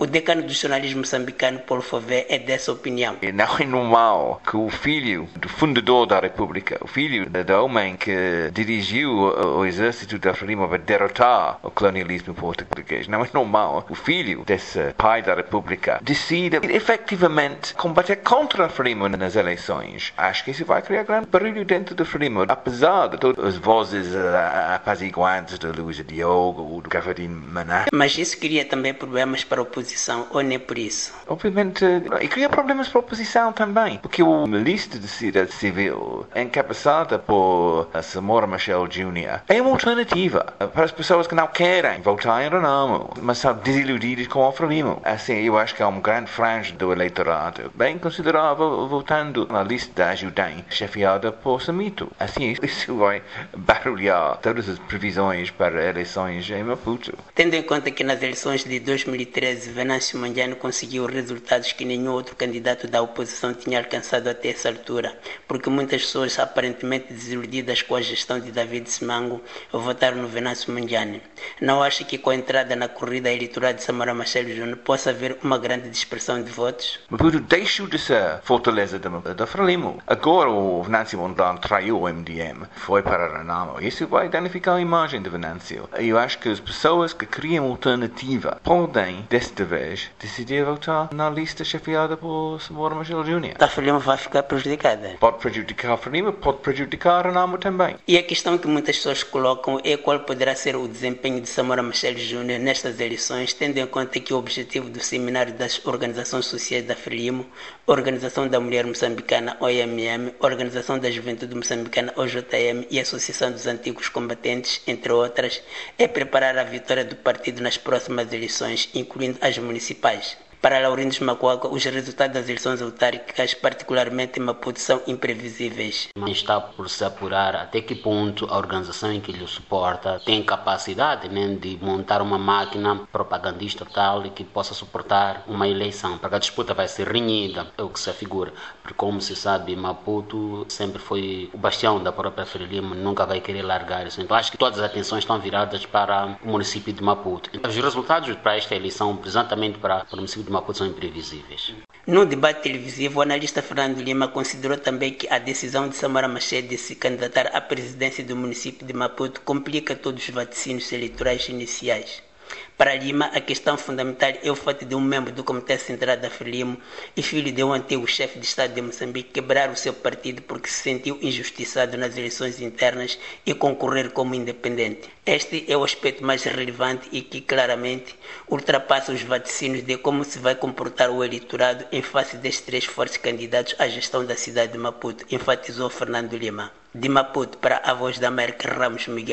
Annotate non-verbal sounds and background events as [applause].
O decano do jornalismo moçambicano, Paulo Fové, é dessa opinião. Não é normal que o filho do fundador da República, o filho do homem que dirigiu o exército da Frelimo para derrotar o colonialismo português, não é normal o filho desse pai da República decida efetivamente combater contra a Frelimo nas eleições. Acho que isso vai criar grande barulho dentro da Frelimo, apesar de todas as vozes apaziguantes de Luísa Diogo ou do Cavadinho Maná. Mas isso cria também problemas para a oposição, ou nem por isso? Obviamente, e cria problemas para a oposição também, porque o ministro de Cidade Civil, encabeçada por Samora Machel Jr., é uma alternativa para as pessoas que não querem votar em Renamo, mas são desiludidas com o Frelimo. Assim, eu acho que há um grande franja do eleitorado, bem considerável, votando na lista da Ajudem, chefiada por Samito. Assim, [laughs] isso vai barulhar todas as previsões para eleições em Maputo. Tendo em conta que nas eleições de 2013 Venâncio Mandiano conseguiu resultados que nenhum outro candidato da oposição tinha alcançado até essa altura, porque muitas pessoas aparentemente desiludidas com a gestão de David Simango votaram no Venâncio Mandiano. Não acha que com a entrada na corrida eleitoral de Samara Machel Júnior possa haver uma grande dispersão de votos? Maputo deixou de ser fortaleza da, Frelimo. Agora o Venâncio Mondlane traiu o MDM, foi para Renamo. Isso vai danificar a imagem de Venâncio. Eu acho que as pessoas que criam alternativa podem, desta vez, decidir votar na lista chefiada por Samora Machel Jr. A Frelimo vai ficar prejudicada. Pode prejudicar a Frelimo, pode prejudicar a Renamo também. E a questão que muitas pessoas colocam é qual poderá ser o desempenho de Samora Machel Jr. nestas eleições, tendo em conta que o objetivo do seminário das organizações sociais da Frelimo, Organização da Mulher Moçambicana, OMM, Organização da Juventude Moçambicana, OJM e Associação dos Antigos Combatentes, entre outras, é preparar a vitória do partido nas próximas eleições, incluindo as municipais. Para Laurindo Macuaca, os resultados das eleições autárquicas, particularmente Maputo, são imprevisíveis. Está por se apurar até que ponto a organização que lhe suporta tem capacidade né, de montar uma máquina propagandista tal que possa suportar uma eleição, porque a disputa vai ser renhida, é o que se afigura. Porque, como se sabe, Maputo sempre foi o bastião da própria Frelimo, nunca vai querer largar isso. Então, acho que todas as atenções estão viradas para o município de Maputo. Os resultados para esta eleição, exatamente para o município de Maputo, são imprevisíveis. No debate televisivo, o analista Fernando Lima considerou também que a decisão de Samara Machel de se candidatar à presidência do município de Maputo complica todos os vaticínios eleitorais iniciais. Para Lima, a questão fundamental é o fato de um membro do Comitê Central da Frelimo e filho de um antigo chefe de Estado de Moçambique quebrar o seu partido porque se sentiu injustiçado nas eleições internas e concorrer como independente. Este é o aspecto mais relevante e que claramente ultrapassa os vaticínios de como se vai comportar o eleitorado em face destes três fortes candidatos à gestão da cidade de Maputo, enfatizou Fernando Lima. De Maputo para a Voz da América, Ramos Miguel.